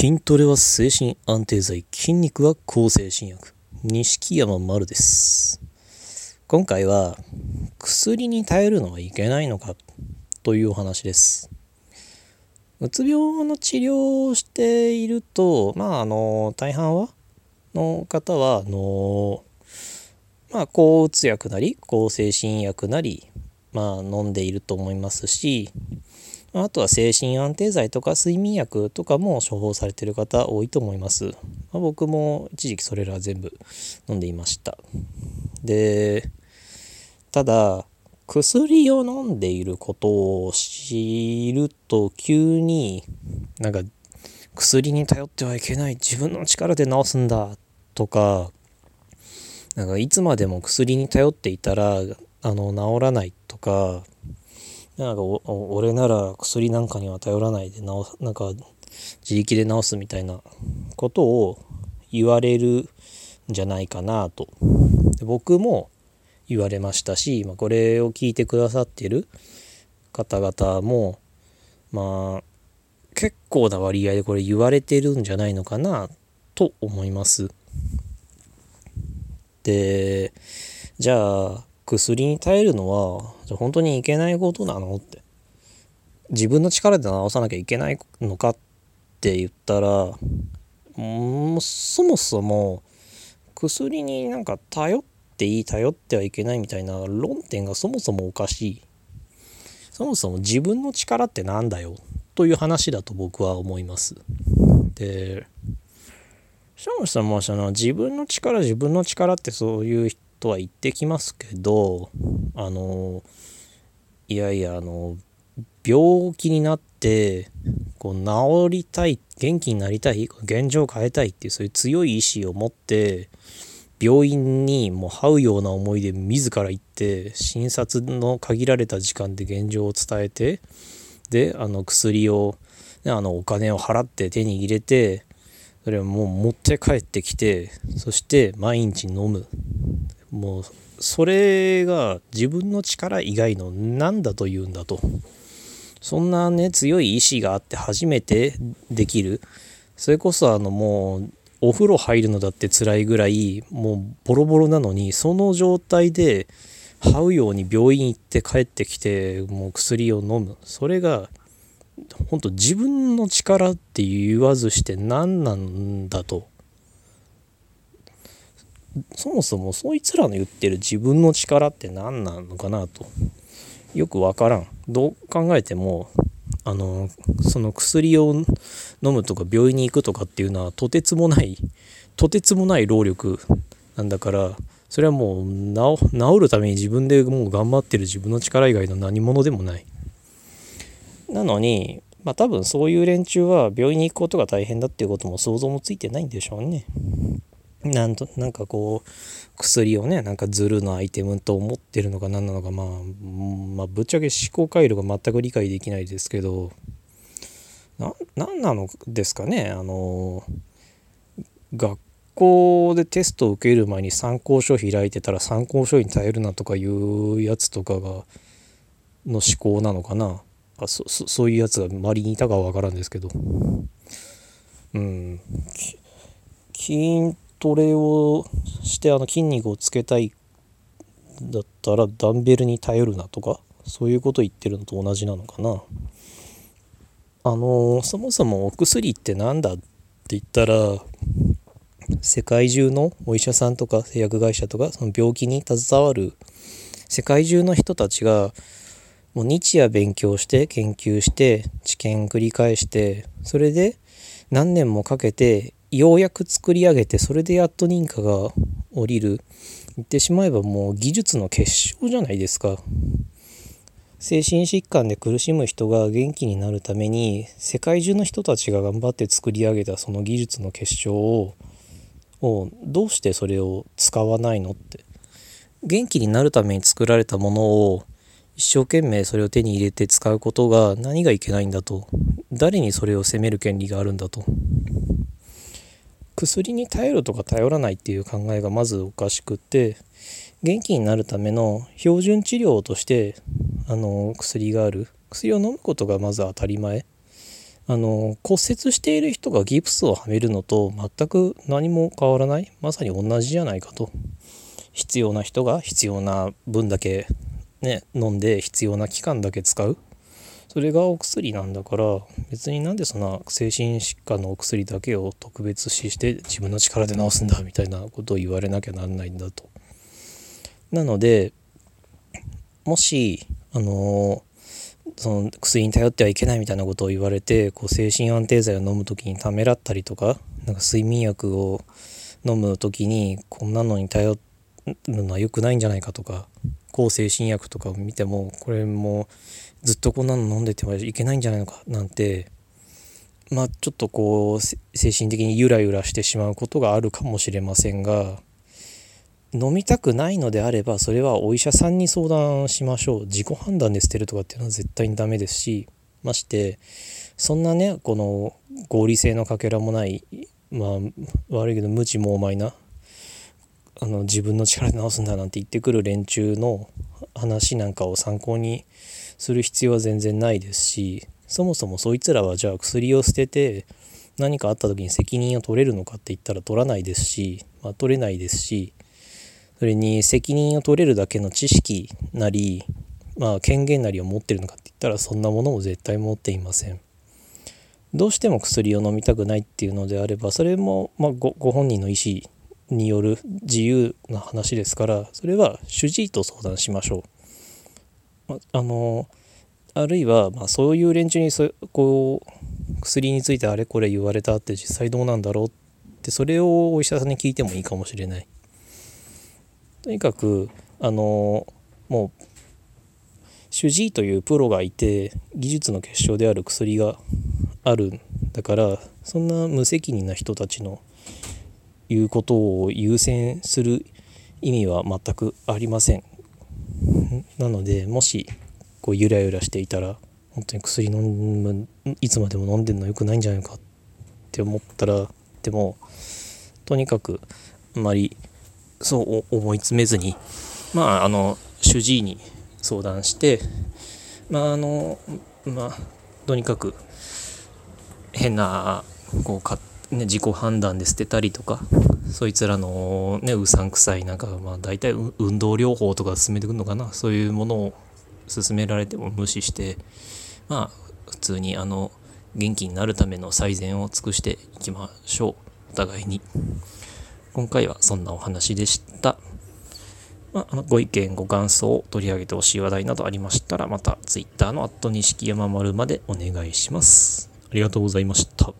筋トレは精神安定剤、筋肉は抗精神薬。錦山丸です。今回は薬に頼るのはいけないのか？というお話です。うつ病の治療をしていると、まああの大半はの方はあのまあ抗うつ薬なり抗精神薬なりまあ飲んでいると思いますし、あとは精神安定剤とか睡眠薬とかも処方されてる方多いと思います。まあ、僕も一時期それら全部飲んでいました。で、ただ、薬を飲んでいることを知ると急になんか薬に頼ってはいけない自分の力で治すんだとかなんかいつまでも薬に頼っていたらあの治らないとかなんか俺なら薬なんかには頼らないで治なんか自力で治すみたいなことを言われるんじゃないかなとで僕も言われましたし、まあ、これを聞いてくださってる方々もまあ結構な割合でこれ言われてるんじゃないのかなと思います。でじゃあ薬に頼るのは本当にいけないことなのって。自分の力で治さなきゃいけないのかって言ったらもそもそも薬になんか頼っていい頼ってはいけないみたいな論点がそもそもおかしい。そもそも自分の力ってなんだよという話だと僕は思います。でそもそもその自分の力自分の力ってそういう人とは言ってきますけどあのいやいやあの病気になってこう治りたい元気になりたい現状を変えたいっていうそういう強い意志を持って病院にもう這うような思いで自ら行って診察の限られた時間で現状を伝えてであの薬をあのお金を払って手に入れてそれをもう持って帰ってきてそして毎日飲む。もうそれが自分の力以外の何だというんだと。そんなね強い意志があって初めてできる。それこそあのもうお風呂入るのだって辛いぐらいもうボロボロなのにその状態で這うように病院行って帰ってきてもう薬を飲む。それが本当自分の力って言わずして何なんだと。そもそもそいつらの言ってる自分の力って何なのかなとよくわからん。どう考えてもあのその薬を飲むとか病院に行くとかっていうのはとてつもないとてつもない労力なんだからそれはもう治るために自分でもう頑張ってる自分の力以外の何者でもない。なのにまあ多分そういう連中は病院に行くことが大変だっていうことも想像もついてないんでしょうね。なんとなんかこう薬をねなんかズルのアイテムと思ってるのか何なのかまあ、まあ、ぶっちゃけ思考回路が全く理解できないですけどな何なのですかねあの学校でテストを受ける前に参考書開いてたら参考書に頼るなとかいうやつとかがの思考なのかな。あそそういうやつが周りにいたかは分からんですけど。うん。筋トレをしてあの筋肉をつけたいだったらダンベルに頼るなとかそういうこと言ってるのと同じなのかな。あのそもそもお薬って何だって言ったら世界中のお医者さんとか製薬会社とかその病気に携わる世界中の人たちがもう日夜勉強して研究して治験繰り返してそれで何年もかけてようやく作り上げてそれでやっと認可が下りる。言ってしまえばもう技術の結晶じゃないですか。精神疾患で苦しむ人が元気になるために世界中の人たちが頑張って作り上げたその技術の結晶ををどうしてそれを使わないのって。元気になるために作られたものを一生懸命それを手に入れて使うことが何がいけないんだと。誰にそれを責める権利があるんだと。薬に頼るとか頼らないっていう考えがまずおかしくって元気になるための標準治療としてあの薬がある。薬を飲むことがまず当たり前。あの骨折している人がギプスをはめるのと全く何も変わらない。まさに同じじゃないかと。必要な人が必要な分だけね飲んで必要な期間だけ使う。それがお薬なんだから別になんでそんな精神疾患のお薬だけを特別視して自分の力で治すんだみたいなことを言われなきゃなんないんだと。なのでもしあのその薬に頼ってはいけないみたいなことを言われてこう精神安定剤を飲む時にためらったりとかなんか睡眠薬を飲む時にこんなのに頼るのは良くないんじゃないかとか抗精神薬とかを見てもこれもずっとこんなの飲んでてはいけないんじゃないのかなんてまあちょっとこう精神的にゆらゆらしてしまうことがあるかもしれませんが飲みたくないのであればそれはお医者さんに相談しましょう。自己判断で捨てるとかっていうのは絶対にダメですしましてそんなねこの合理性のかけらもないまあ悪いけど無知猛昧なあの自分の力で治すんだなんて言ってくる連中の話なんかを参考にする必要は全然ないですしそもそもそいつらはじゃあ薬を捨てて何かあった時に責任を取れるのかって言ったら取らないですし、まあ、取れないですしそれに責任を取れるだけの知識なり、まあ、権限なりを持ってるのかって言ったらそんなものも絶対持っていません。どうしても薬を飲みたくないっていうのであればそれも、まあ、ごご本人の意思による自由な話ですからそれは主治医と相談しましょう。まあのあるいは、まあ、そういう連中にそこう薬についてあれこれ言われたって実際どうなんだろうってそれをお医者さんに聞いてもいいかもしれない。とにかくあのもう主治医というプロがいて技術の結晶である薬があるんだからそんな無責任な人たちの言うことを優先する意味は全くありません。なのでもしこうゆらゆらしていたら本当に薬飲むいつまでも飲んでるの良くないんじゃないかって思ったらでもとにかくあまりそう思い詰めずにまああの主治医に相談してまああのまあとにかく変なこう、ね、自己判断で捨てたりとかそいつらのねうさんくさいなんかまあ大体運動療法とか進めてくるのかなそういうものを勧められても無視してまあ普通にあの元気になるための最善を尽くしていきましょうお互いに。今回はそんなお話でした。まあ、あのご意見、ご感想を、取り上げてほしい話題などありましたら、また Twitter の錦山丸までお願いします。ありがとうございました。